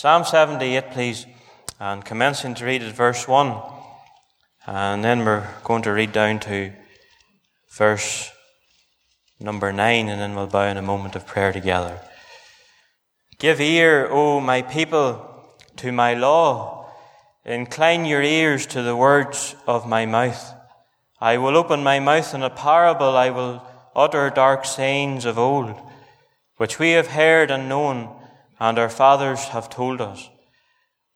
Psalm 78, please, and commencing to read at verse 1. And then we're going to read down to verse number 9, and then we'll bow in a moment of prayer together. Give ear, O my people, to my law. Incline your ears to the words of my mouth. I will open my mouth in a parable. I will utter dark sayings of old, which we have heard and known and our fathers have told us.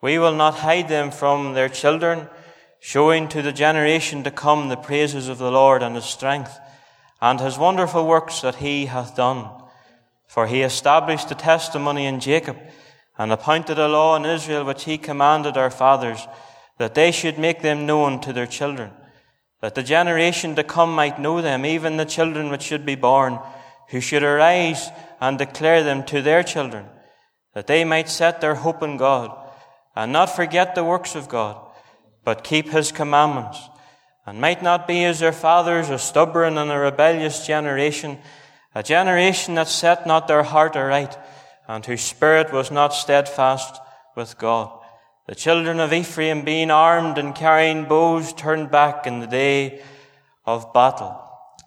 We will not hide them from their children, showing to the generation to come the praises of the Lord and his strength, and his wonderful works that he hath done. For he established a testimony in Jacob, and appointed a law in Israel which he commanded our fathers, that they should make them known to their children, that the generation to come might know them, even the children which should be born, who should arise and declare them to their children that they might set their hope in God and not forget the works of God, but keep his commandments, and might not be as their fathers, a stubborn and a rebellious generation, a generation that set not their heart aright, and whose spirit was not steadfast with God. The children of Ephraim, being armed and carrying bows, turned back in the day of battle.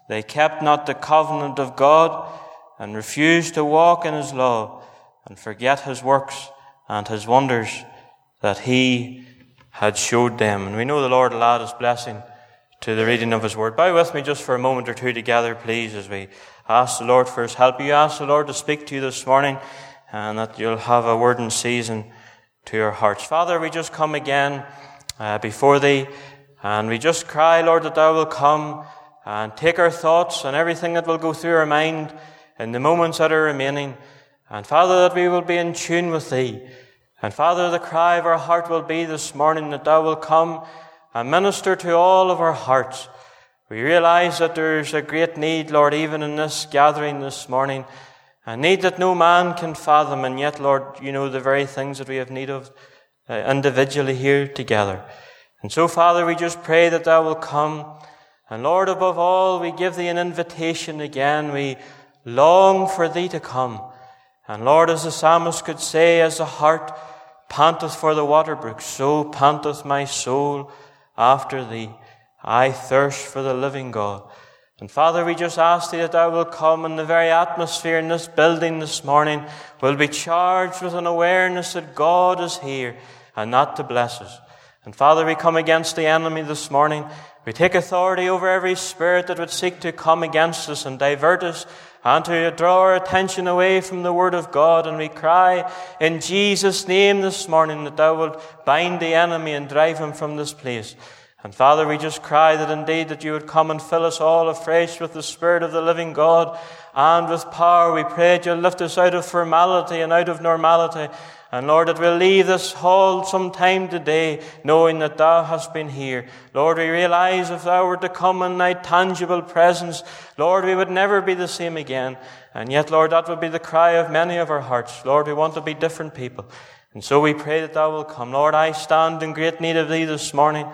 They kept not the covenant of God and refused to walk in his law and forget his works and his wonders that he had showed them. And we know the Lord will add his blessing to the reading of his word. Bow with me just for a moment or two together, please, as we ask the Lord for his help. You ask the Lord to speak to you this morning and that you'll have a word in season to your hearts. Father, we just come again uh, before thee and we just cry, Lord, that thou will come and take our thoughts and everything that will go through our mind in the moments that are remaining and Father, that we will be in tune with Thee. And Father, the cry of our heart will be this morning that Thou will come and minister to all of our hearts. We realize that there's a great need, Lord, even in this gathering this morning, a need that no man can fathom, and yet, Lord, you know the very things that we have need of uh, individually here together. And so, Father, we just pray that Thou will come. And Lord, above all, we give Thee an invitation again. We long for Thee to come. And Lord, as the psalmist could say, as the hart panteth for the water brook, so panteth my soul after thee. I thirst for the living God. And Father, we just ask thee that thou will come and the very atmosphere in this building this morning will be charged with an awareness that God is here and not to bless us. And Father, we come against the enemy this morning. We take authority over every spirit that would seek to come against us and divert us and to draw our attention away from the Word of God. And we cry in Jesus' name this morning that Thou wilt bind the enemy and drive him from this place. And Father, we just cry that indeed that You would come and fill us all afresh with the Spirit of the living God and with power. We pray that You'll lift us out of formality and out of normality and Lord, that we'll leave this hall sometime today knowing that Thou hast been here. Lord, we realize if Thou were to come in Thy tangible presence, Lord, we would never be the same again. And yet, Lord, that would be the cry of many of our hearts. Lord, we want to be different people. And so we pray that Thou will come. Lord, I stand in great need of Thee this morning.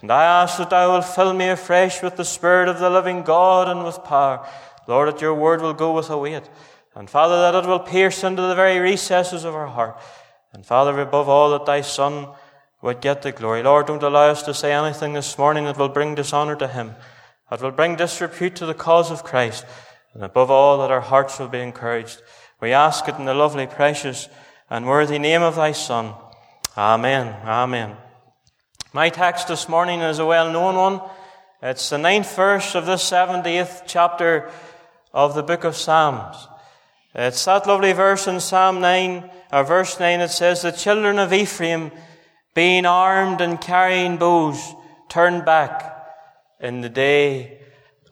And I ask that Thou will fill me afresh with the Spirit of the living God and with power. Lord, that Your word will go with a weight. And Father, that it will pierce into the very recesses of our heart. And Father, above all, that thy Son would get the glory. Lord, don't allow us to say anything this morning that will bring dishonor to him, that will bring disrepute to the cause of Christ. And above all, that our hearts will be encouraged. We ask it in the lovely, precious, and worthy name of thy Son. Amen. Amen. My text this morning is a well known one. It's the ninth verse of this 70th chapter of the book of Psalms. It's that lovely verse in Psalm 9, or verse 9, it says, The children of Ephraim, being armed and carrying bows, turned back in the day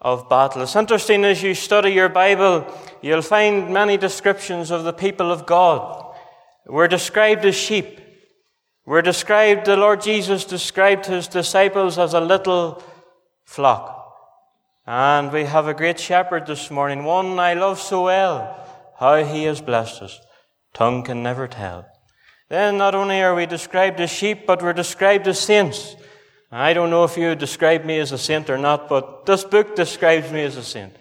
of battle. It's interesting as you study your Bible, you'll find many descriptions of the people of God. We're described as sheep. We're described, the Lord Jesus described his disciples as a little flock. And we have a great shepherd this morning, one I love so well how he has blessed us. Tongue can never tell. Then not only are we described as sheep, but we're described as saints. I don't know if you describe me as a saint or not, but this book describes me as a saint.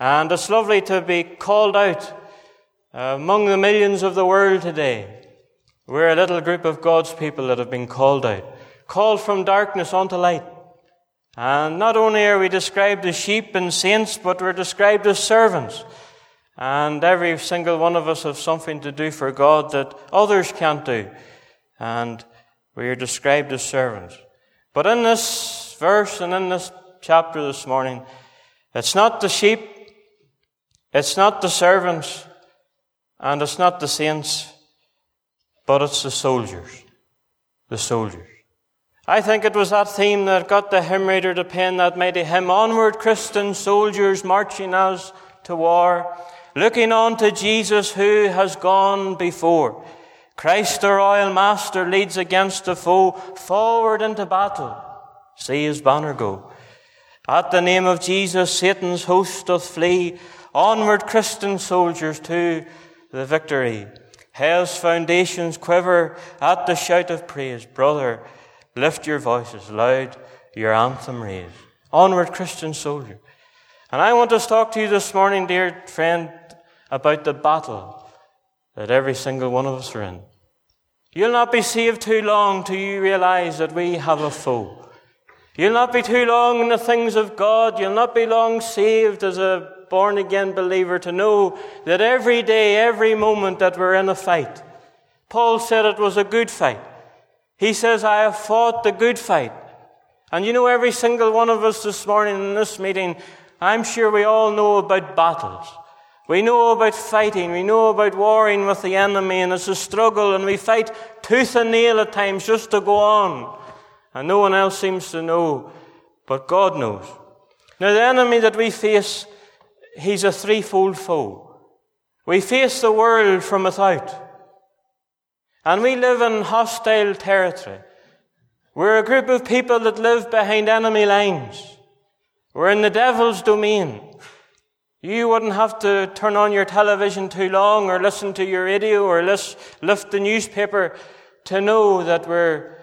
And it's lovely to be called out among the millions of the world today We're a little group of God's people that have been called out, called from darkness unto light. And not only are we described as sheep and saints, but we're described as servants. And every single one of us have something to do for God that others can't do. And we are described as servants. But in this verse and in this chapter this morning, it's not the sheep, it's not the servants, and it's not the saints, but it's the soldiers. The soldiers. I think it was that theme that got the hymn writer to pen that mighty hymn, Onward Christian soldiers marching as to war, looking on to Jesus who has gone before. Christ the royal master leads against the foe, forward into battle. See his banner go. At the name of Jesus, Satan's host doth flee. Onward, Christian soldiers, to the victory. Hell's foundations quiver at the shout of praise. Brother, lift your voices loud, your anthem raise. Onward, Christian soldier. And I want to talk to you this morning, dear friend, about the battle that every single one of us are in. You'll not be saved too long till you realize that we have a foe. You'll not be too long in the things of God. You'll not be long saved as a born again believer to know that every day, every moment that we're in a fight. Paul said it was a good fight. He says, I have fought the good fight. And you know, every single one of us this morning in this meeting, I'm sure we all know about battles. We know about fighting. We know about warring with the enemy, and it's a struggle, and we fight tooth and nail at times just to go on. And no one else seems to know, but God knows. Now, the enemy that we face, he's a threefold foe. We face the world from without. And we live in hostile territory. We're a group of people that live behind enemy lines. We're in the devil's domain. You wouldn't have to turn on your television too long or listen to your radio or lift the newspaper to know that we're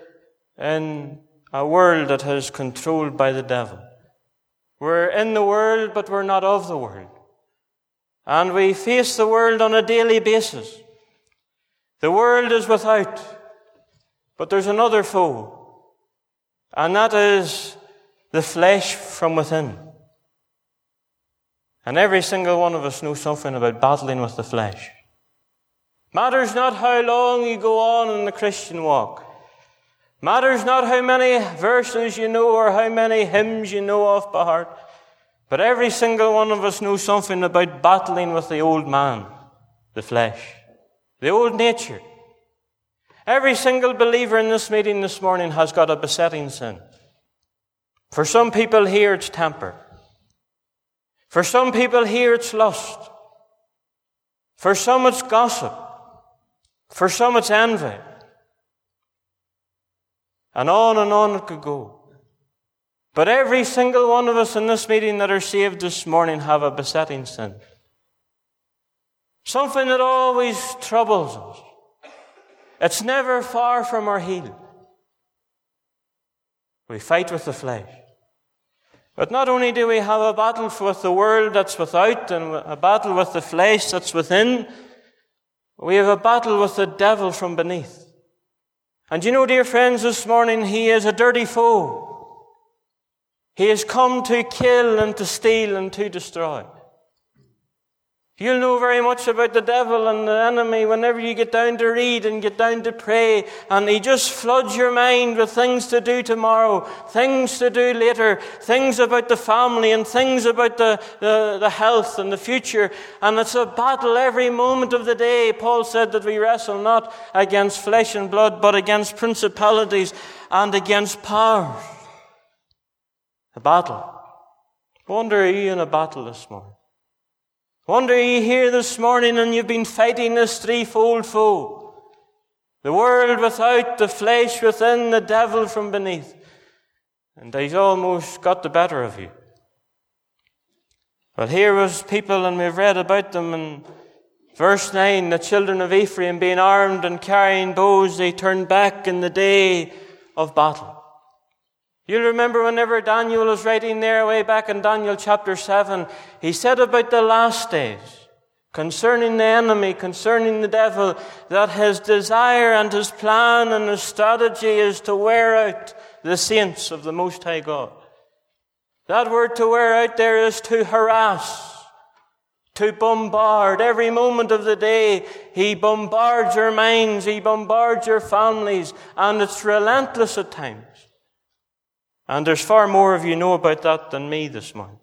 in a world that is controlled by the devil. We're in the world, but we're not of the world. And we face the world on a daily basis. The world is without, but there's another foe, and that is the flesh from within. And every single one of us knows something about battling with the flesh. Matters not how long you go on in the Christian walk. Matters not how many verses you know or how many hymns you know off by heart, but every single one of us knows something about battling with the old man, the flesh, the old nature. Every single believer in this meeting this morning has got a besetting sin. For some people here, it's temper. For some people here, it's lust. For some, it's gossip. For some, it's envy. And on and on it could go. But every single one of us in this meeting that are saved this morning have a besetting sin. Something that always troubles us. It's never far from our heel. We fight with the flesh. But not only do we have a battle with the world that's without and a battle with the flesh that's within, we have a battle with the devil from beneath. And you know, dear friends, this morning he is a dirty foe. He has come to kill and to steal and to destroy. You'll know very much about the devil and the enemy whenever you get down to read and get down to pray, and he just floods your mind with things to do tomorrow, things to do later, things about the family, and things about the, the, the health and the future. And it's a battle every moment of the day. Paul said that we wrestle not against flesh and blood, but against principalities and against powers. A battle. wonder are you in a battle this morning? Wonder you here this morning and you've been fighting this threefold foe. The world without, the flesh within, the devil from beneath. And he's almost got the better of you. But here was people, and we've read about them in verse 9, the children of Ephraim being armed and carrying bows, they turned back in the day of battle. You'll remember whenever Daniel was writing there way back in Daniel chapter 7, he said about the last days, concerning the enemy, concerning the devil, that his desire and his plan and his strategy is to wear out the saints of the Most High God. That word to wear out there is to harass, to bombard. Every moment of the day, he bombards your minds, he bombards your families, and it's relentless at times. And there's far more of you know about that than me this morning.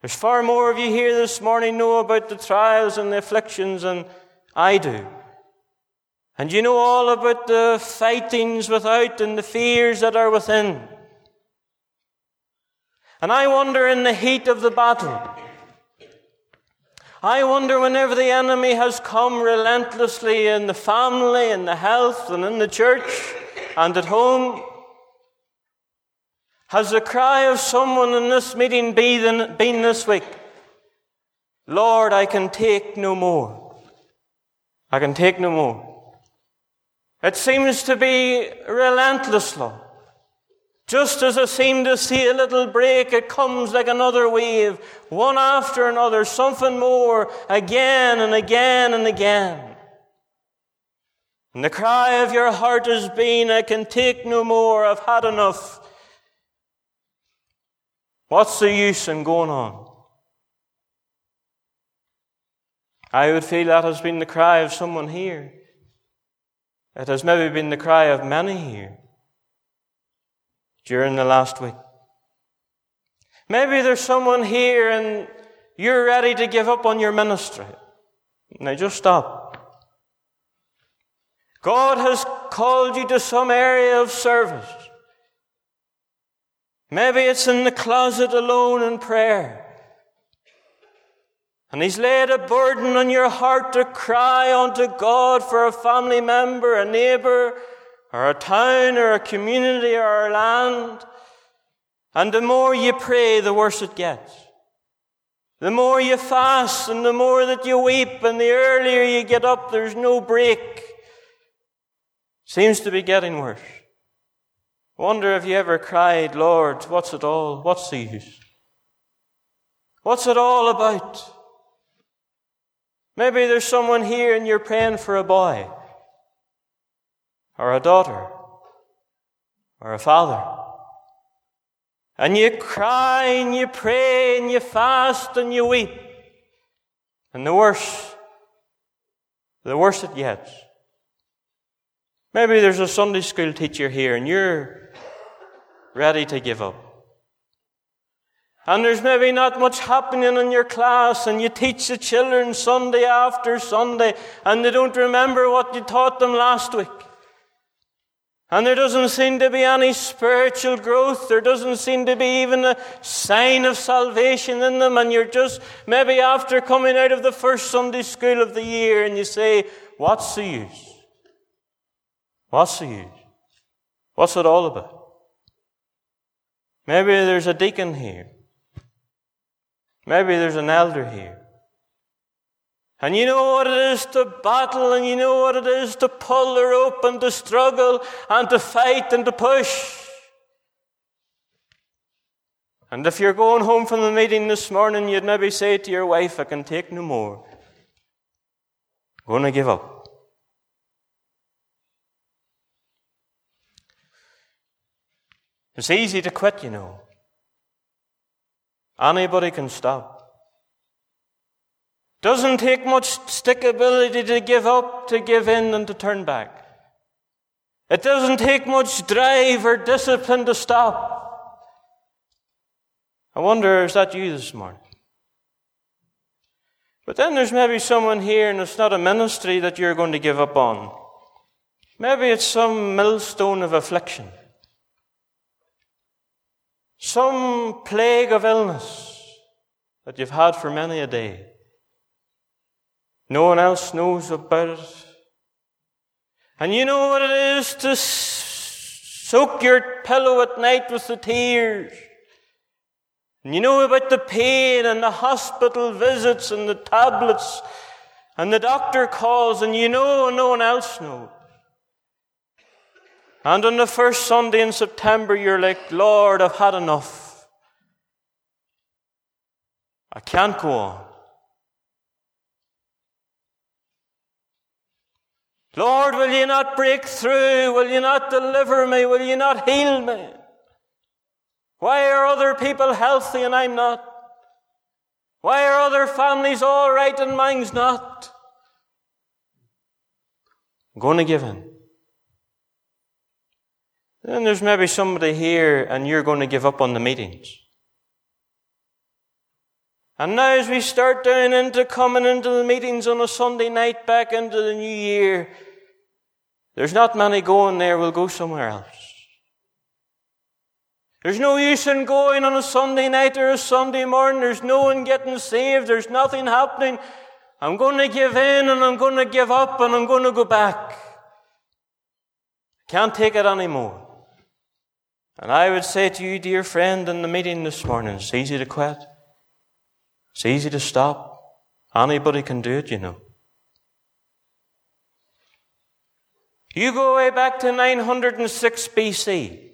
There's far more of you here this morning know about the trials and the afflictions than I do. And you know all about the fightings without and the fears that are within. And I wonder in the heat of the battle, I wonder whenever the enemy has come relentlessly in the family, in the health, and in the church, and at home, has the cry of someone in this meeting been, this week? Lord, I can take no more. I can take no more. It seems to be relentless, Lord. Just as I seem to see a little break, it comes like another wave, one after another, something more, again and again and again. And the cry of your heart has been, I can take no more, I've had enough. What's the use in going on? I would feel that has been the cry of someone here. It has maybe been the cry of many here during the last week. Maybe there's someone here and you're ready to give up on your ministry. Now just stop. God has called you to some area of service. Maybe it's in the closet alone in prayer. And He's laid a burden on your heart to cry unto God for a family member, a neighbor, or a town, or a community, or a land. And the more you pray, the worse it gets. The more you fast and the more that you weep and the earlier you get up, there's no break. Seems to be getting worse. Wonder if you ever cried, Lord, what's it all? What's the use? What's it all about? Maybe there's someone here and you're praying for a boy, or a daughter, or a father. And you cry and you pray and you fast and you weep. And the worse, the worse it gets. Maybe there's a Sunday school teacher here and you're ready to give up. And there's maybe not much happening in your class, and you teach the children Sunday after Sunday, and they don't remember what you taught them last week. And there doesn't seem to be any spiritual growth. There doesn't seem to be even a sign of salvation in them. And you're just maybe after coming out of the first Sunday school of the year and you say, What's the use? What's the use? What's it all about? Maybe there's a deacon here. Maybe there's an elder here. And you know what it is to battle, and you know what it is to pull the rope and to struggle and to fight and to push. And if you're going home from the meeting this morning, you'd maybe say to your wife, I can take no more. I'm going to give up. It's easy to quit, you know. Anybody can stop. Doesn't take much stickability to give up, to give in, and to turn back. It doesn't take much drive or discipline to stop. I wonder, is that you this morning? But then there's maybe someone here, and it's not a ministry that you're going to give up on. Maybe it's some millstone of affliction. Some plague of illness that you've had for many a day. No one else knows about it. And you know what it is to soak your pillow at night with the tears. And you know about the pain and the hospital visits and the tablets and the doctor calls and you know no one else knows. And on the first Sunday in September, you're like, Lord, I've had enough. I can't go on. Lord, will you not break through? Will you not deliver me? Will you not heal me? Why are other people healthy and I'm not? Why are other families all right and mine's not? I'm going to give in. Then there's maybe somebody here and you're going to give up on the meetings. And now as we start down into coming into the meetings on a Sunday night back into the new year, there's not many going there, we'll go somewhere else. There's no use in going on a Sunday night or a Sunday morning. There's no one getting saved. There's nothing happening. I'm going to give in and I'm going to give up and I'm going to go back. Can't take it anymore. And I would say to you, dear friend, in the meeting this morning, it's easy to quit. It's easy to stop. Anybody can do it, you know. You go way back to 906 BC.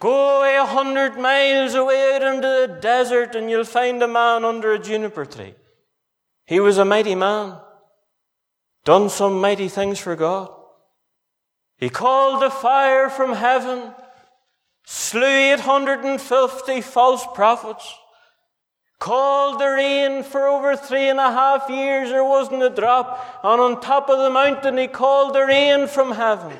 Go away a hundred miles away out into the desert and you'll find a man under a juniper tree. He was a mighty man. Done some mighty things for God. He called the fire from heaven, slew 850 false prophets, called the rain for over three and a half years. There wasn't a drop. And on top of the mountain, he called the rain from heaven.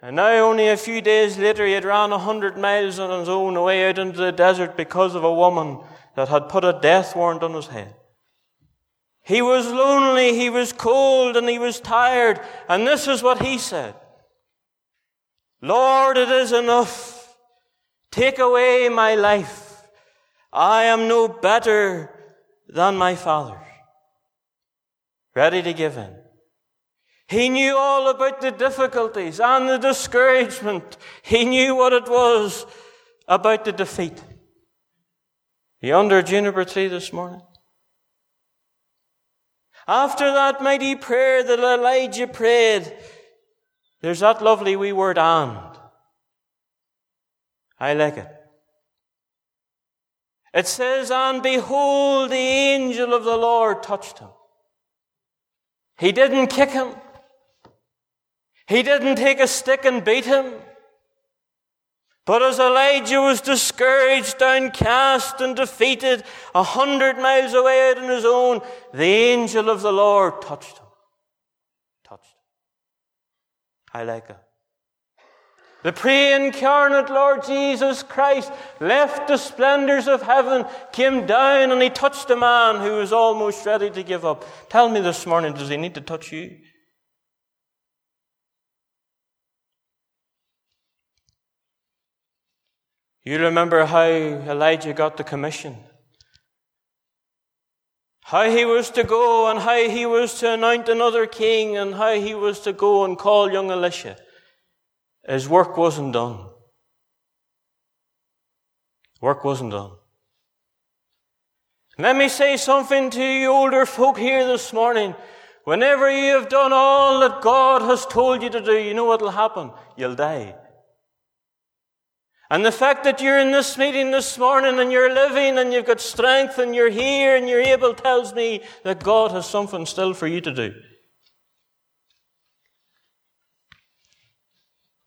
And now, only a few days later, he had ran a hundred miles on his own away out into the desert because of a woman that had put a death warrant on his head. He was lonely, he was cold, and he was tired. And this is what he said Lord, it is enough. Take away my life. I am no better than my father. Ready to give in. He knew all about the difficulties and the discouragement. He knew what it was about the defeat. You under a juniper tree this morning? After that mighty prayer that Elijah prayed, there's that lovely wee word and. I like it. It says, And behold, the angel of the Lord touched him. He didn't kick him. He didn't take a stick and beat him. But as Elijah was discouraged, downcast, and defeated, a hundred miles away out on his own, the angel of the Lord touched him. Touched him. I like it. The pre incarnate Lord Jesus Christ left the splendors of heaven, came down, and he touched a man who was almost ready to give up. Tell me this morning, does he need to touch you? You remember how Elijah got the commission. How he was to go and how he was to anoint another king and how he was to go and call young Elisha. His work wasn't done. Work wasn't done. Let me say something to you older folk here this morning. Whenever you have done all that God has told you to do, you know what will happen? You'll die. And the fact that you're in this meeting this morning and you're living and you've got strength and you're here and you're able tells me that God has something still for you to do.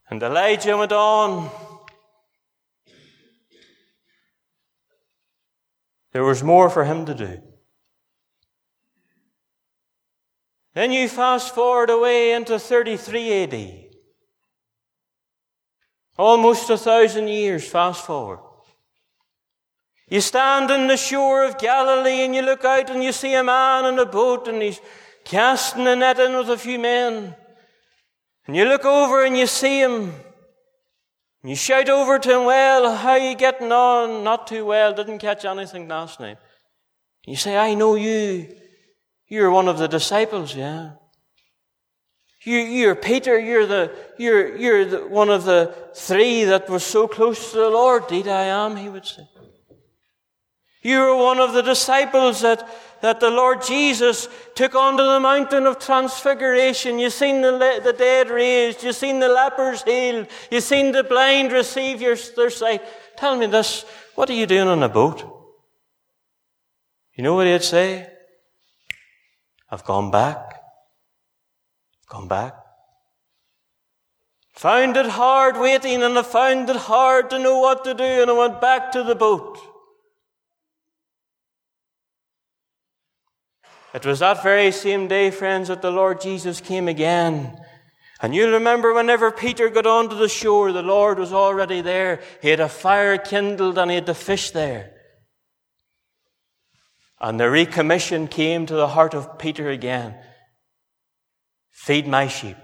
And Elijah went on. There was more for him to do. Then you fast forward away into 33 AD. Almost a thousand years fast forward. You stand on the shore of Galilee and you look out and you see a man in a boat and he's casting a net in with a few men. And you look over and you see him. And you shout over to him, well, how you getting on? Not too well, didn't catch anything last night. And you say, I know you. You're one of the disciples, yeah. You, you're Peter, you're, the, you're, you're the, one of the three that was so close to the Lord. Indeed, I am, he would say. You are one of the disciples that, that the Lord Jesus took onto the mountain of transfiguration. You've seen the, the dead raised. You've seen the lepers healed. You've seen the blind receive your, their sight. Tell me this. What are you doing on a boat? You know what he'd say? I've gone back come back. Found it hard waiting and I found it hard to know what to do and I went back to the boat. It was that very same day, friends, that the Lord Jesus came again. And you'll remember whenever Peter got onto the shore, the Lord was already there. He had a fire kindled and he had the fish there. And the recommission came to the heart of Peter again. Feed my sheep.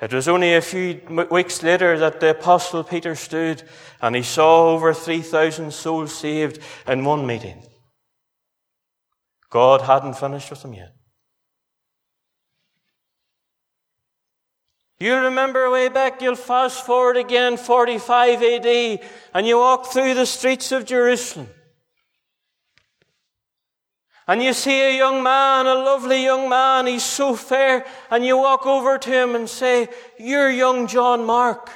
It was only a few weeks later that the apostle Peter stood and he saw over 3,000 souls saved in one meeting. God hadn't finished with them yet. You remember way back, you'll fast forward again, 45 AD, and you walk through the streets of Jerusalem. And you see a young man, a lovely young man, he's so fair, and you walk over to him and say, You're young John Mark.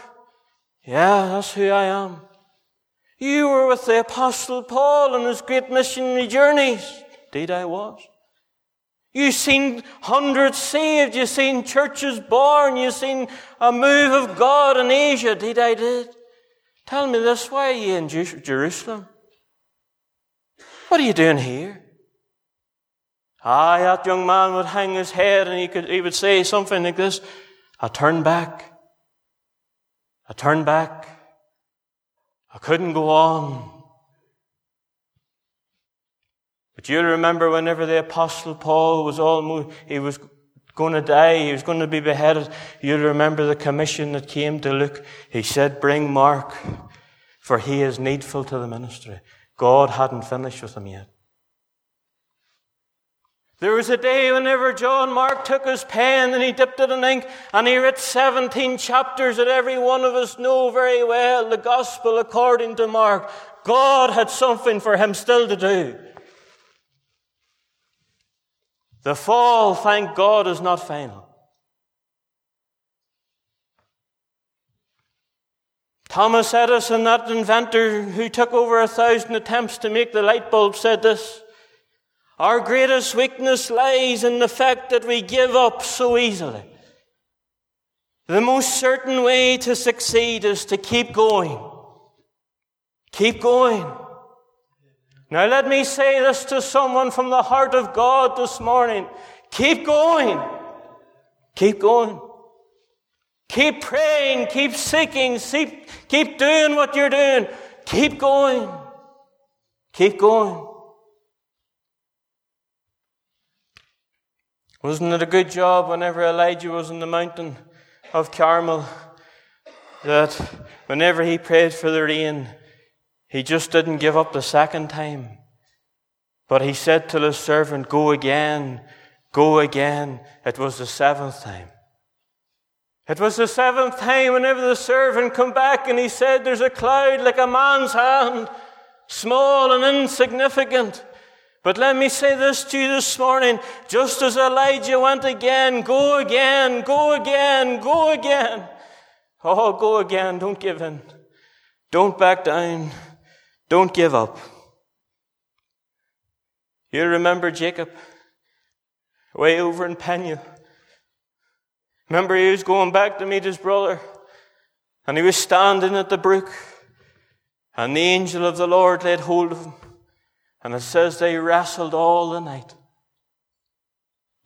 Yeah, that's who I am. You were with the Apostle Paul on his great missionary journeys. Indeed, I was. You've seen hundreds saved. You've seen churches born. You've seen a move of God in Asia. Did I did? Tell me this. Why are you in Jerusalem? What are you doing here? Ah, that young man would hang his head and he could, he would say something like this. I turned back. I turned back. I couldn't go on. But you'll remember whenever the apostle Paul was almost, he was going to die, he was going to be beheaded. You'll remember the commission that came to Luke. He said, bring Mark, for he is needful to the ministry. God hadn't finished with him yet. There was a day whenever John Mark took his pen and he dipped it in ink and he wrote 17 chapters that every one of us know very well, the gospel according to Mark. God had something for him still to do. The fall, thank God, is not final. Thomas Edison, that inventor who took over a thousand attempts to make the light bulb, said this. Our greatest weakness lies in the fact that we give up so easily. The most certain way to succeed is to keep going. Keep going. Now let me say this to someone from the heart of God this morning. Keep going. Keep going. Keep praying. Keep seeking. Keep, keep doing what you're doing. Keep going. Keep going. Wasn't it a good job whenever Elijah was in the mountain of Carmel that whenever he prayed for the rain, he just didn't give up the second time. But he said to the servant, Go again, go again. It was the seventh time. It was the seventh time whenever the servant come back and he said, There's a cloud like a man's hand, small and insignificant. But let me say this to you this morning. Just as Elijah went again, go again, go again, go again. Oh, go again. Don't give in. Don't back down. Don't give up. You remember Jacob way over in Peniel. Remember he was going back to meet his brother and he was standing at the brook and the angel of the Lord laid hold of him and it says they wrestled all the night.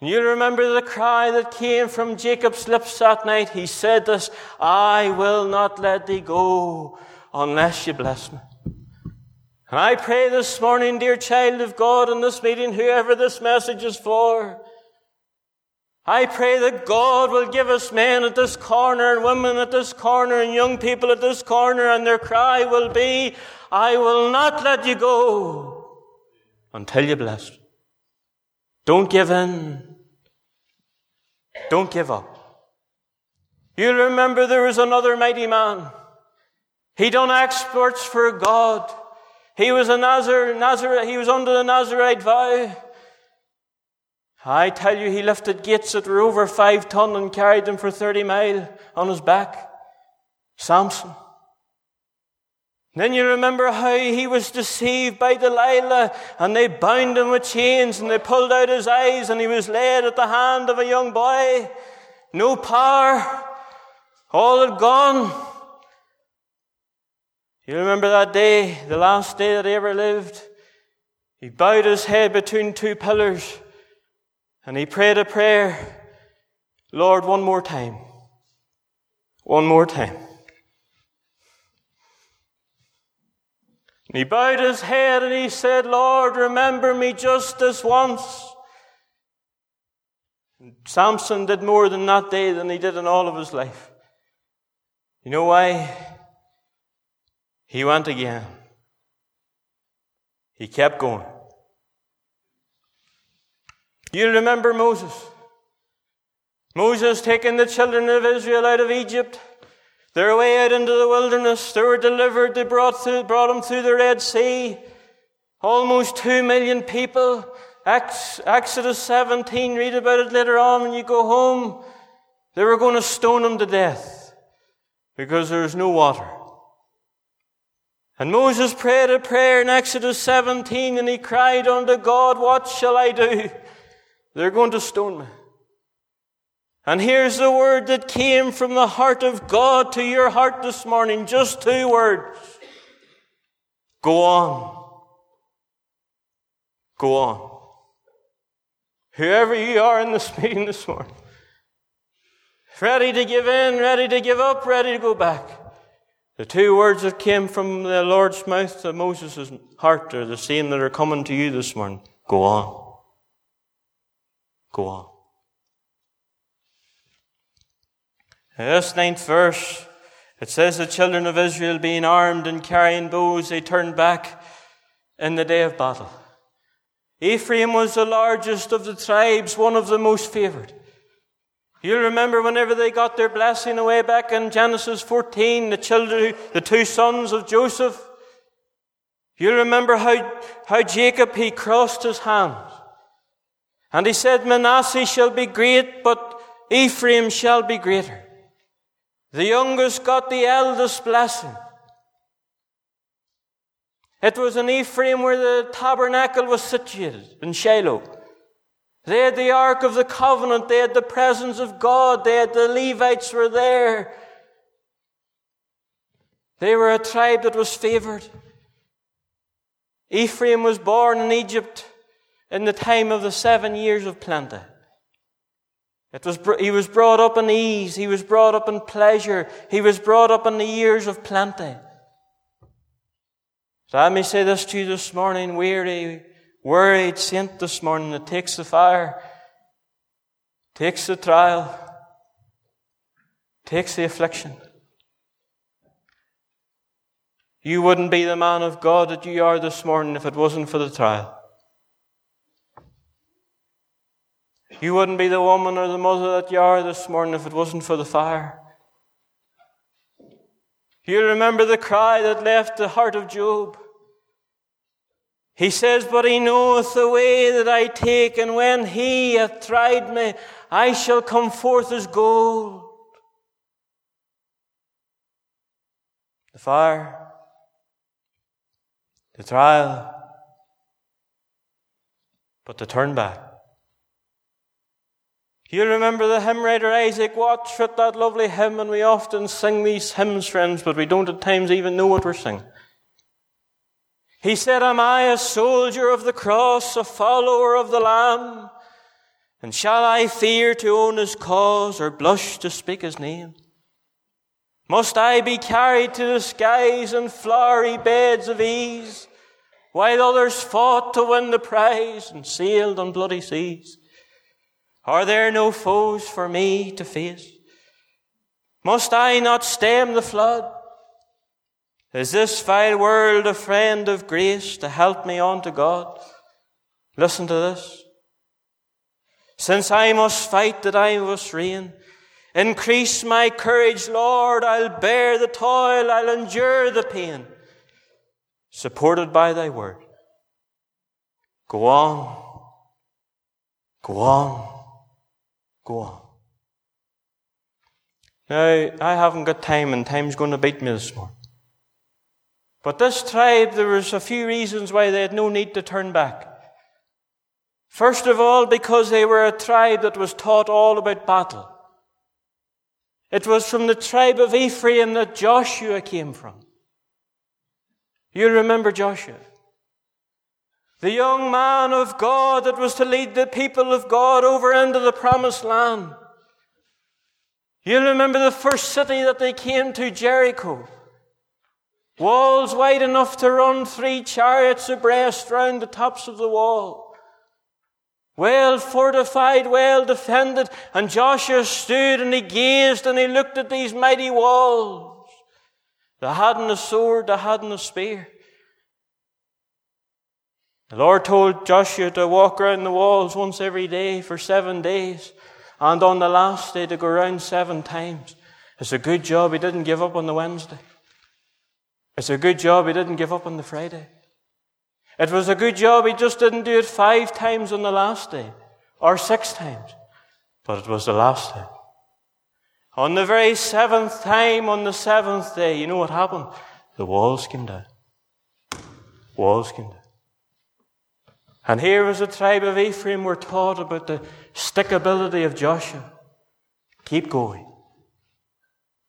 And you remember the cry that came from Jacob's lips that night. He said this, I will not let thee go unless you bless me. And I pray this morning, dear child of God, in this meeting, whoever this message is for, I pray that God will give us men at this corner and women at this corner and young people at this corner, and their cry will be, I will not let you go until you're blessed. Don't give in. Don't give up. You remember there was another mighty man. He done exploits for God. He was a Nazar, Nazar, he was under the Nazarite vow. I tell you, he lifted gates that were over five ton and carried them for 30 mile on his back. Samson. Then you remember how he was deceived by Delilah and they bound him with chains and they pulled out his eyes and he was laid at the hand of a young boy. No power. All had gone. You remember that day, the last day that he ever lived? He bowed his head between two pillars and he prayed a prayer. Lord, one more time. One more time. He bowed his head and he said, Lord, remember me just this once. And Samson did more than that day than he did in all of his life. You know why? He went again. He kept going. You remember Moses. Moses taking the children of Israel out of Egypt. They're way out into the wilderness. They were delivered. They brought, through, brought them through the Red Sea. Almost two million people. Exodus 17, read about it later on when you go home. They were going to stone them to death because there was no water. And Moses prayed a prayer in Exodus 17 and he cried unto God, What shall I do? They're going to stone me. And here's the word that came from the heart of God to your heart this morning. Just two words. Go on. Go on. Whoever you are in this meeting this morning, ready to give in, ready to give up, ready to go back. The two words that came from the Lord's mouth to Moses' heart are the same that are coming to you this morning. Go on. Go on. In this ninth verse, it says the children of Israel being armed and carrying bows, they turned back in the day of battle. Ephraim was the largest of the tribes, one of the most favored. You'll remember whenever they got their blessing away back in Genesis 14, the children, the two sons of Joseph. You'll remember how, how Jacob, he crossed his hands. And he said, Manasseh shall be great, but Ephraim shall be greater. The youngest got the eldest blessing. It was in Ephraim where the tabernacle was situated, in Shiloh. They had the Ark of the Covenant, they had the presence of God, they had the Levites were there. They were a tribe that was favored. Ephraim was born in Egypt in the time of the seven years of plenty. It was, he was brought up in ease. He was brought up in pleasure. He was brought up in the years of plenty. So I may say this to you this morning, weary, worried saint this morning that takes the fire, takes the trial, takes the affliction. You wouldn't be the man of God that you are this morning if it wasn't for the trial. You wouldn't be the woman or the mother that you are this morning if it wasn't for the fire. You remember the cry that left the heart of Job. He says, But he knoweth the way that I take, and when he hath tried me, I shall come forth as gold. The fire, the trial, but the turn back. You remember the hymn writer Isaac Watts wrote that lovely hymn, and we often sing these hymns, friends, but we don't at times even know what we're singing. He said, Am I a soldier of the cross, a follower of the Lamb? And shall I fear to own his cause or blush to speak his name? Must I be carried to the skies in flowery beds of ease, while others fought to win the prize and sailed on bloody seas? Are there no foes for me to face? Must I not stem the flood? Is this vile world a friend of grace to help me on to God? Listen to this. Since I must fight that I must reign, increase my courage, Lord. I'll bear the toil, I'll endure the pain, supported by thy word. Go on. Go on. Go on. Now, I haven't got time, and time's going to beat me this morning. But this tribe, there was a few reasons why they had no need to turn back. First of all, because they were a tribe that was taught all about battle. It was from the tribe of Ephraim that Joshua came from. You remember Joshua? The young man of God that was to lead the people of God over into the promised land. You remember the first city that they came to, Jericho. Walls wide enough to run three chariots abreast round the tops of the wall. Well fortified, well defended. And Joshua stood and he gazed and he looked at these mighty walls. They hadn't a sword, they hadn't a spear. The Lord told Joshua to walk around the walls once every day for seven days, and on the last day to go around seven times. It's a good job he didn't give up on the Wednesday. It's a good job he didn't give up on the Friday. It was a good job he just didn't do it five times on the last day, or six times, but it was the last time. On the very seventh time, on the seventh day, you know what happened? The walls came down. Walls came down. And here was the tribe of Ephraim were taught about the stickability of Joshua. Keep going.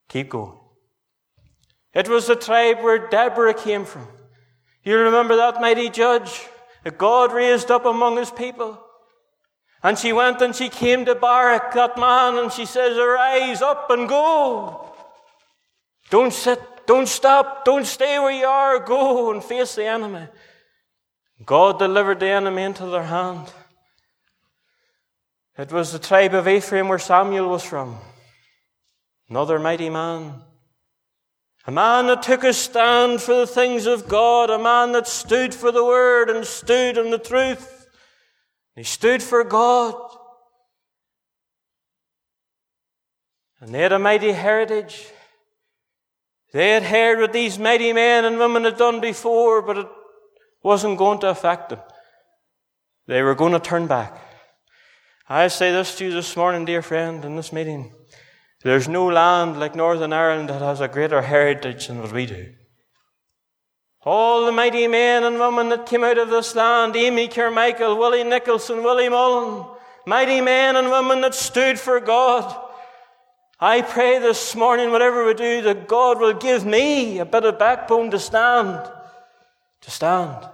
Keep going. It was the tribe where Deborah came from. You remember that mighty judge that God raised up among his people? And she went and she came to Barak, that man, and she says, Arise up and go. Don't sit, don't stop, don't stay where you are, go and face the enemy. God delivered the enemy into their hand. It was the tribe of Ephraim where Samuel was from. Another mighty man. A man that took a stand for the things of God, a man that stood for the word and stood in the truth. He stood for God. And they had a mighty heritage. They had heard what these mighty men and women had done before, but it wasn't going to affect them. They were going to turn back. I say this to you this morning, dear friend, in this meeting. There's no land like Northern Ireland that has a greater heritage than what we do. All the mighty men and women that came out of this land, Amy Carmichael, Willie Nicholson, Willie Mullan, mighty men and women that stood for God. I pray this morning, whatever we do, that God will give me a bit of backbone to stand. To stand.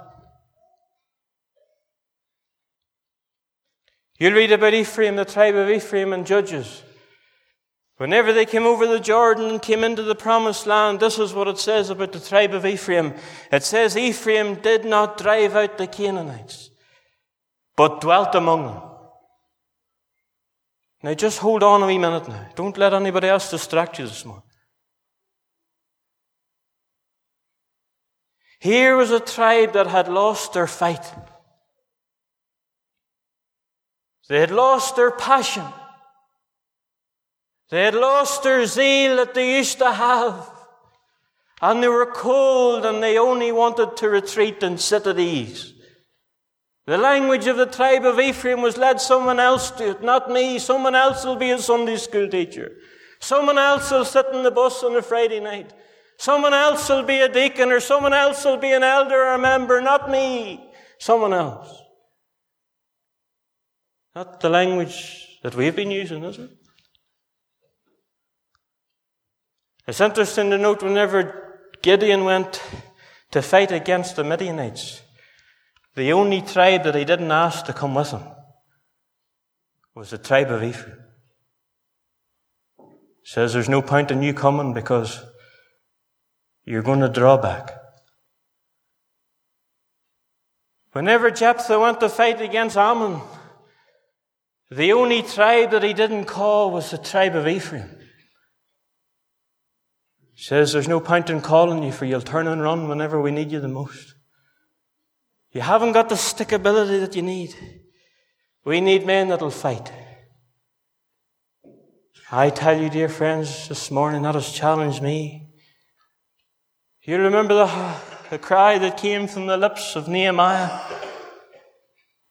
You'll read about Ephraim, the tribe of Ephraim, and Judges. Whenever they came over the Jordan and came into the promised land, this is what it says about the tribe of Ephraim. It says Ephraim did not drive out the Canaanites, but dwelt among them. Now just hold on a wee minute now. Don't let anybody else distract you this morning. Here was a tribe that had lost their fight. They had lost their passion. They had lost their zeal that they used to have. And they were cold and they only wanted to retreat and sit at ease. The language of the tribe of Ephraim was let someone else do it, not me. Someone else will be a Sunday school teacher. Someone else will sit in the bus on a Friday night. Someone else will be a deacon or someone else will be an elder or a member, not me. Someone else. Not the language that we've been using, is it? It's interesting to note whenever Gideon went to fight against the Midianites, the only tribe that he didn't ask to come with him was the tribe of Ephraim. Says there's no point in you coming because you're going to draw back. Whenever Jephthah went to fight against Ammon, the only tribe that he didn't call was the tribe of Ephraim He says there's no point in calling you for you'll turn and run whenever we need you the most. You haven't got the stickability that you need. We need men that'll fight. I tell you, dear friends, this morning that has challenged me. You remember the, the cry that came from the lips of Nehemiah?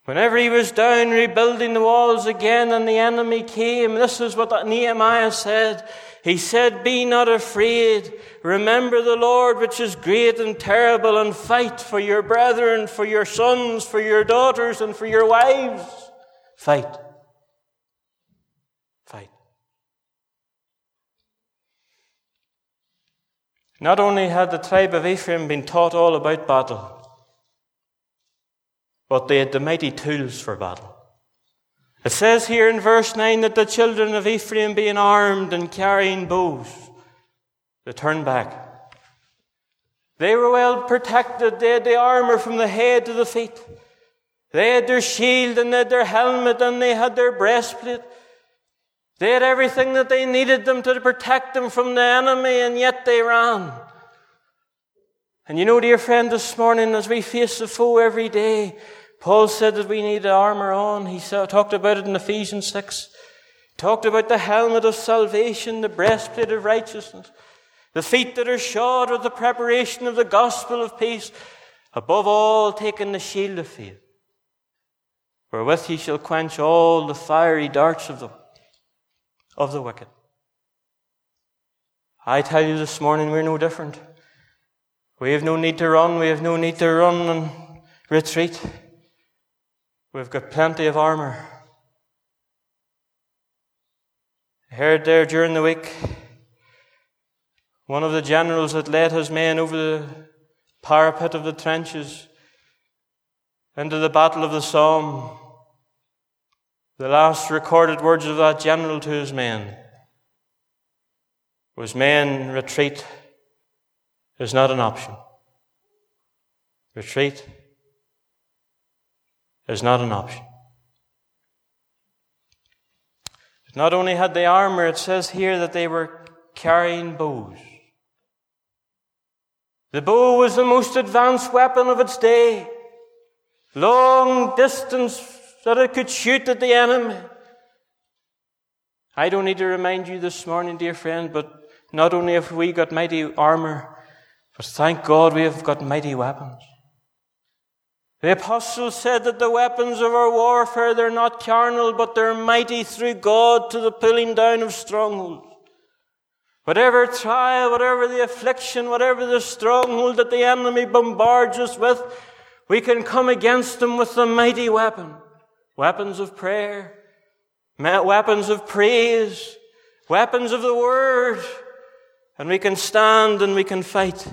Whenever he was down rebuilding the walls again and the enemy came, this is what Nehemiah said. He said, Be not afraid. Remember the Lord, which is great and terrible, and fight for your brethren, for your sons, for your daughters, and for your wives. Fight. Fight. Not only had the tribe of Ephraim been taught all about battle, but they had the mighty tools for battle. It says here in verse 9 that the children of Ephraim, being armed and carrying bows, they turned back. They were well protected. They had the armor from the head to the feet. They had their shield and they had their helmet and they had their breastplate. They had everything that they needed them to protect them from the enemy, and yet they ran. And you know, dear friend, this morning as we face the foe every day, Paul said that we need the armor on. He talked about it in Ephesians 6. He talked about the helmet of salvation, the breastplate of righteousness, the feet that are shod with the preparation of the gospel of peace, above all, taking the shield of faith, wherewith ye shall quench all the fiery darts of the, of the wicked. I tell you this morning, we're no different. We have no need to run. We have no need to run and retreat. We've got plenty of armour. I heard there during the week one of the generals that led his men over the parapet of the trenches into the battle of the Somme. The last recorded words of that general to his men was Men, retreat is not an option. Retreat is not an option. Not only had they armor, it says here that they were carrying bows. The bow was the most advanced weapon of its day. Long distance that it could shoot at the enemy. I don't need to remind you this morning, dear friend, but not only have we got mighty armor, but thank God we have got mighty weapons. The apostle said that the weapons of our warfare, they're not carnal, but they're mighty through God to the pulling down of strongholds. Whatever trial, whatever the affliction, whatever the stronghold that the enemy bombards us with, we can come against them with the mighty weapon. Weapons of prayer, weapons of praise, weapons of the word, and we can stand and we can fight.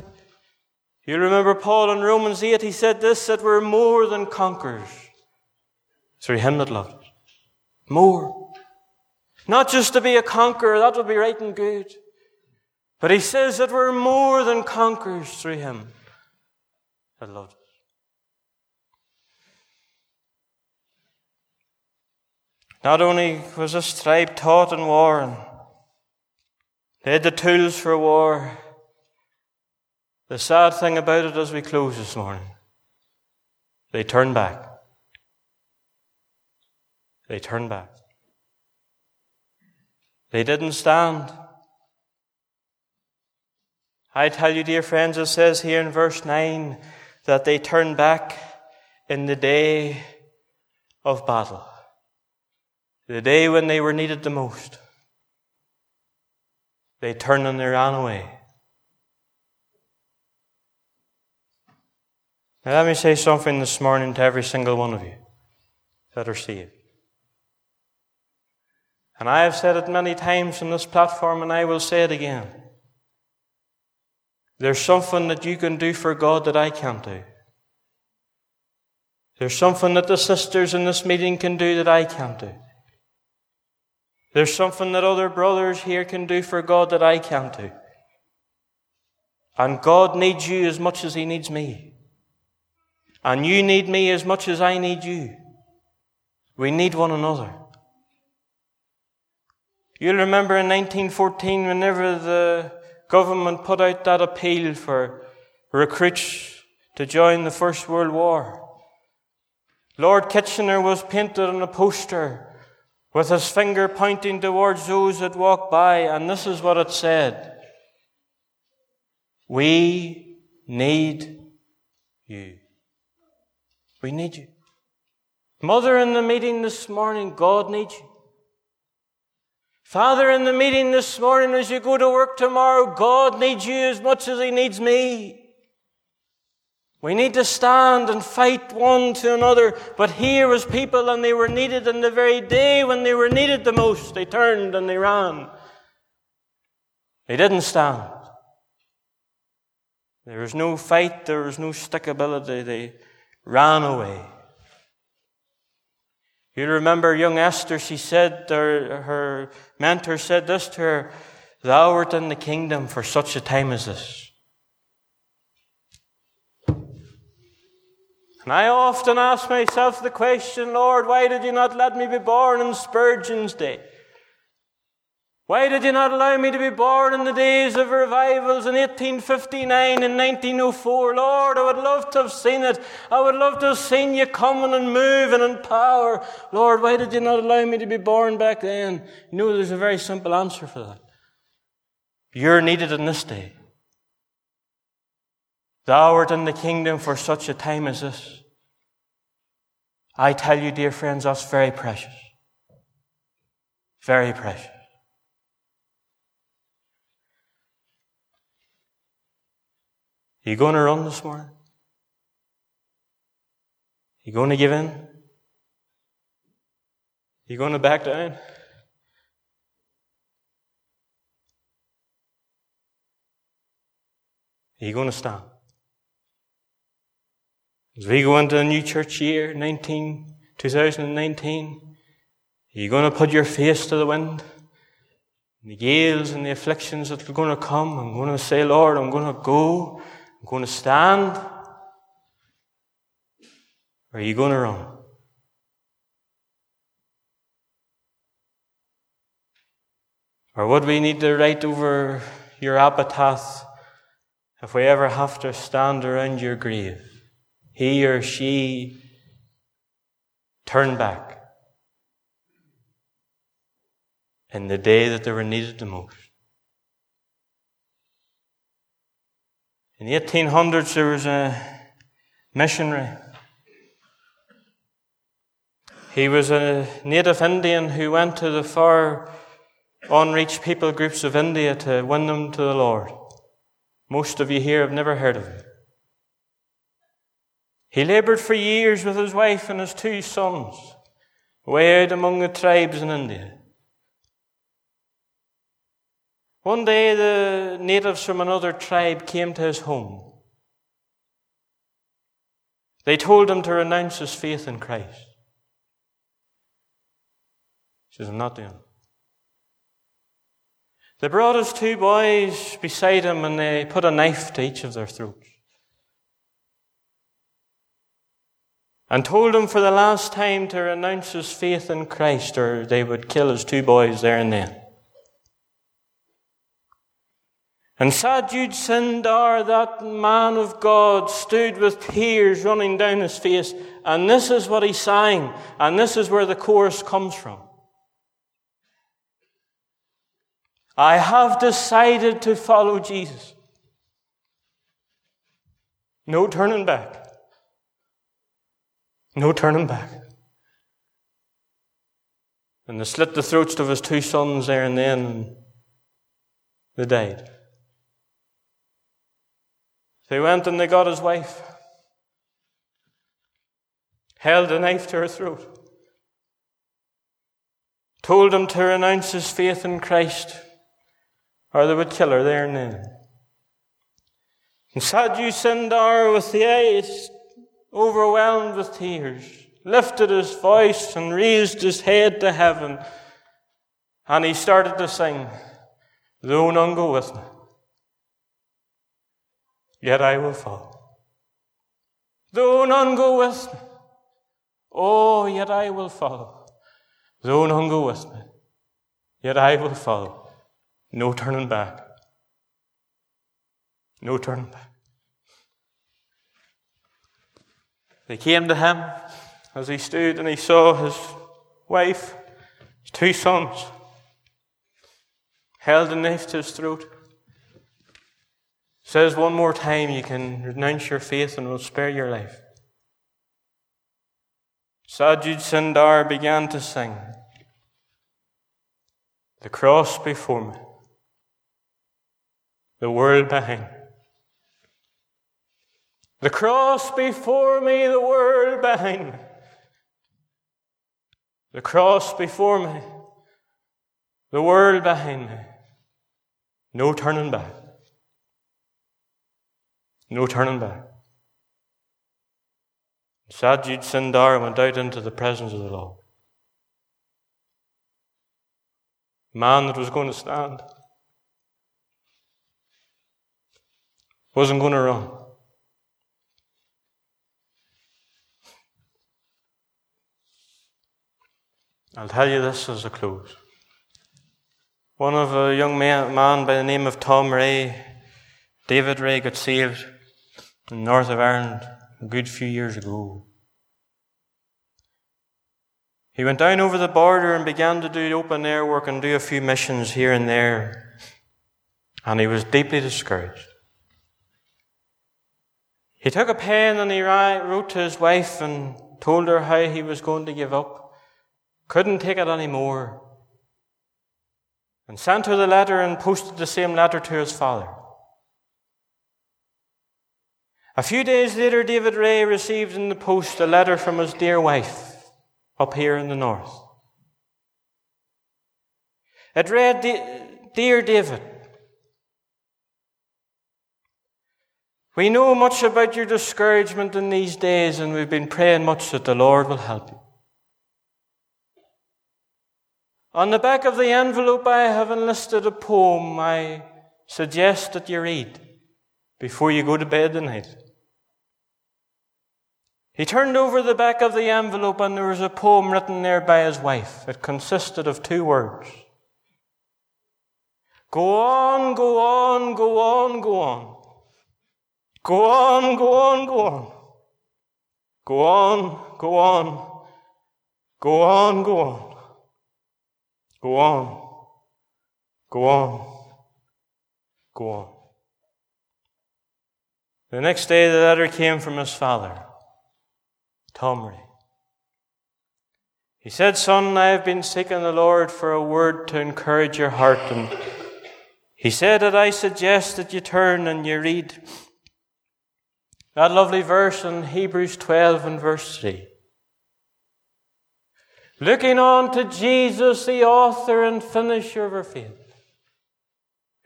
You remember Paul in Romans 8, he said this, that we're more than conquerors through him that loved. More. Not just to be a conqueror, that would be right and good. But he says that we're more than conquerors through him that loved. Not only was this tribe taught in war and they had the tools for war, the sad thing about it as we close this morning, they turn back. They turn back. They didn't stand. I tell you, dear friends, it says here in verse 9 that they turned back in the day of battle. The day when they were needed the most. They turned and they ran away. Now, let me say something this morning to every single one of you that are saved. And I have said it many times from this platform, and I will say it again. There's something that you can do for God that I can't do. There's something that the sisters in this meeting can do that I can't do. There's something that other brothers here can do for God that I can't do. And God needs you as much as He needs me. And you need me as much as I need you. We need one another. You'll remember in 1914, whenever the government put out that appeal for recruits to join the First World War. Lord Kitchener was painted on a poster with his finger pointing towards those that walked by, and this is what it said. We need you. We need you. Mother in the meeting this morning, God needs you. Father in the meeting this morning, as you go to work tomorrow, God needs you as much as He needs me. We need to stand and fight one to another. But here was people and they were needed in the very day when they were needed the most. They turned and they ran. They didn't stand. There was no fight. There was no stickability. They ran away. You remember young Esther, she said, her, her mentor said this to her, Thou art in the kingdom for such a time as this. And I often ask myself the question, Lord, why did you not let me be born on Spurgeon's day? Why did you not allow me to be born in the days of revivals in 1859 and 1904? Lord, I would love to have seen it. I would love to have seen you coming and moving in power. Lord, why did you not allow me to be born back then? You know, there's a very simple answer for that. You're needed in this day. Thou art in the kingdom for such a time as this. I tell you, dear friends, that's very precious. Very precious. Are you going to run this morning? Are you going to give in? Are you going to back down? Are you going to stand? As we go into a new church year, 19, 2019, are you going to put your face to the wind? And The gales and the afflictions that are going to come, I'm going to say, Lord, I'm going to go. I'm going to stand? Or are you going to run? Or would we need to write over your epitaph if we ever have to stand around your grave? He or she turned back in the day that they were needed the most. In the 1800s, there was a missionary. He was a native Indian who went to the far unreached people groups of India to win them to the Lord. Most of you here have never heard of him. He labored for years with his wife and his two sons, way out among the tribes in India. One day, the natives from another tribe came to his home. They told him to renounce his faith in Christ. He says, I'm not doing it. They brought his two boys beside him and they put a knife to each of their throats. And told him for the last time to renounce his faith in Christ or they would kill his two boys there and then. And Sadhu Sundar, that man of God, stood with tears running down his face, and this is what he sang, and this is where the chorus comes from. I have decided to follow Jesus. No turning back. No turning back. And they slit the throats of his two sons there and then, and they died. They went and they got his wife, held a knife to her throat, told him to renounce his faith in Christ, or they would kill her there and then. And Sadhu Sundar, with the eyes overwhelmed with tears, lifted his voice and raised his head to heaven, and he started to sing, Though none go with me yet I will follow. Though none go with me, oh, yet I will follow. Though none go with me, yet I will follow. No turning back. No turning back. They came to him as he stood and he saw his wife, his two sons, held a knife to his throat says one more time you can renounce your faith and it will spare your life. Sadhu Sundar began to sing, The cross before me, the world behind. The cross before me, the world behind me. The cross before me, the world behind me. No turning back. No turning back. Sadhu Sundar went out into the presence of the Lord. Man that was going to stand wasn't going to run. I'll tell you this as a close. One of a young man, by the name of Tom Ray, David Ray, got saved in the north of Ireland a good few years ago. He went down over the border and began to do open air work and do a few missions here and there. And he was deeply discouraged. He took a pen and he wrote to his wife and told her how he was going to give up. Couldn't take it anymore. And sent her the letter and posted the same letter to his father. A few days later, David Ray received in the post a letter from his dear wife up here in the north. It read, Dear David, we know much about your discouragement in these days, and we've been praying much that the Lord will help you. On the back of the envelope, I have enlisted a poem I suggest that you read before you go to bed tonight. He turned over the back of the envelope and there was a poem written there by his wife. It consisted of two words. Go on, go on, go on, go on. Go on, go on, go on. Go on, go on. Go on, go on. Go on. Go on. Go on. The next day, the letter came from his father, Tom Ray. He said, Son, I have been seeking the Lord for a word to encourage your heart. And he said that I suggest that you turn and you read that lovely verse in Hebrews 12 and verse 3. Looking on to Jesus, the author and finisher of our faith,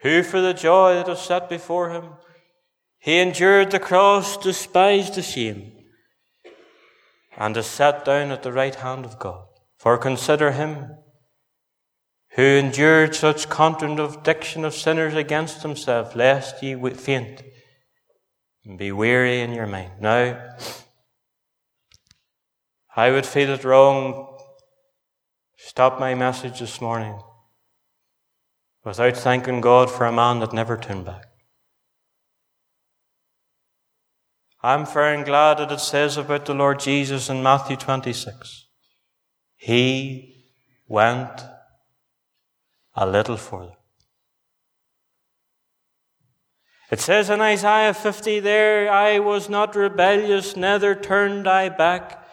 who for the joy that was set before him, he endured the cross, despised the shame, and is set down at the right hand of God. For consider him who endured such contradiction of sinners against himself, lest ye faint and be weary in your mind. Now, I would feel it wrong stop my message this morning without thanking God for a man that never turned back. I'm very glad that it says about the Lord Jesus in Matthew 26. He went a little further. It says in Isaiah 50 there, I was not rebellious, neither turned I back.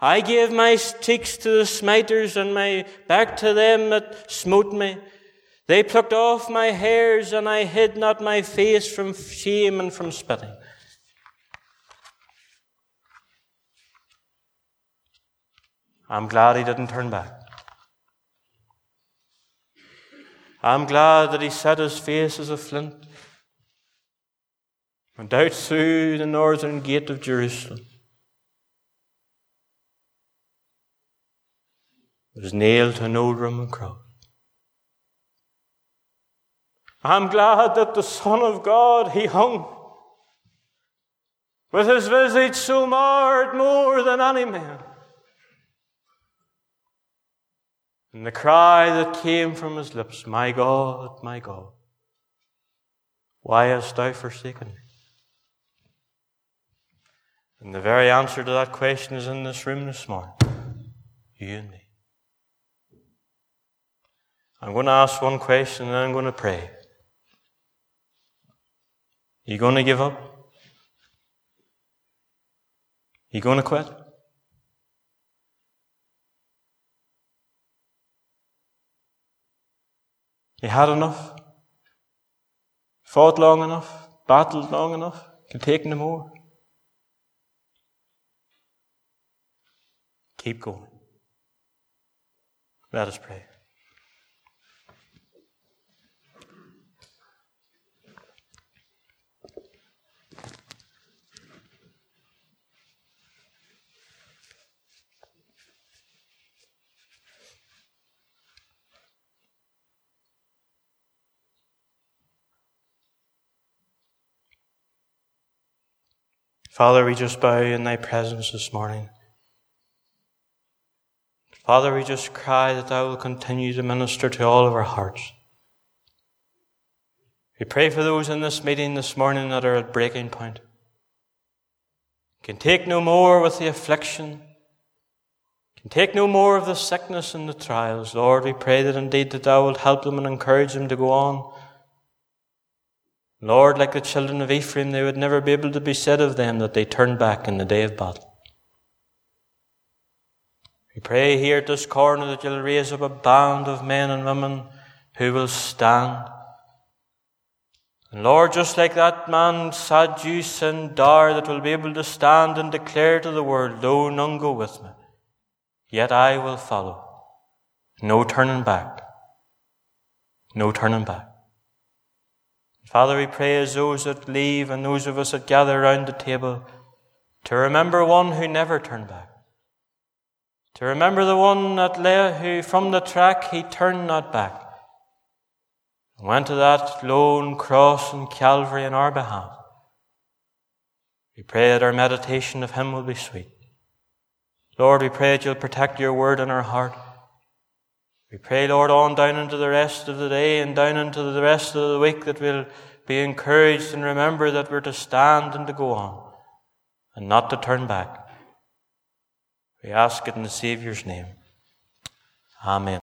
I gave my cheeks to the smiters and my back to them that smote me. They plucked off my hairs and I hid not my face from shame and from spitting. I'm glad he didn't turn back. I'm glad that he set his face as a flint, and out through the northern gate of Jerusalem, was nailed to an old Roman cross. I'm glad that the Son of God, He hung with His visage so marred more than any man. And the cry that came from His lips, My God, my God, why hast thou forsaken me? And the very answer to that question is in this room this morning. You and me. I'm going to ask one question and then I'm going to pray. You going to give up? You going to quit? You had enough? Fought long enough? Battled long enough? Can take no more? Keep going. Let us pray. Father, we just bow in thy presence this morning. Father, we just cry that thou will continue to minister to all of our hearts. We pray for those in this meeting this morning that are at breaking point. Can take no more with the affliction. Can take no more of the sickness and the trials. Lord, we pray that indeed that thou wilt help them and encourage them to go on Lord, like the children of Ephraim, they would never be able to be said of them that they turned back in the day of battle. We pray here at this corner that you'll raise up a band of men and women who will stand. And Lord, just like that man Sadhu Sundar that will be able to stand and declare to the world, Lo, none go with me. Yet I will follow. No turning back. No turning back. Father, we pray as those that leave and those of us that gather around the table to remember one who never turned back. To remember the one that lay, who from the track he turned not back. And went to that lone cross in Calvary in our behalf. We pray that our meditation of him will be sweet. Lord, we pray that you'll protect your word in our heart. We pray, Lord, on down into the rest of the day and down into the rest of the week that we'll be encouraged and remember that we're to stand and to go on and not to turn back. We ask it in the Saviour's name. Amen.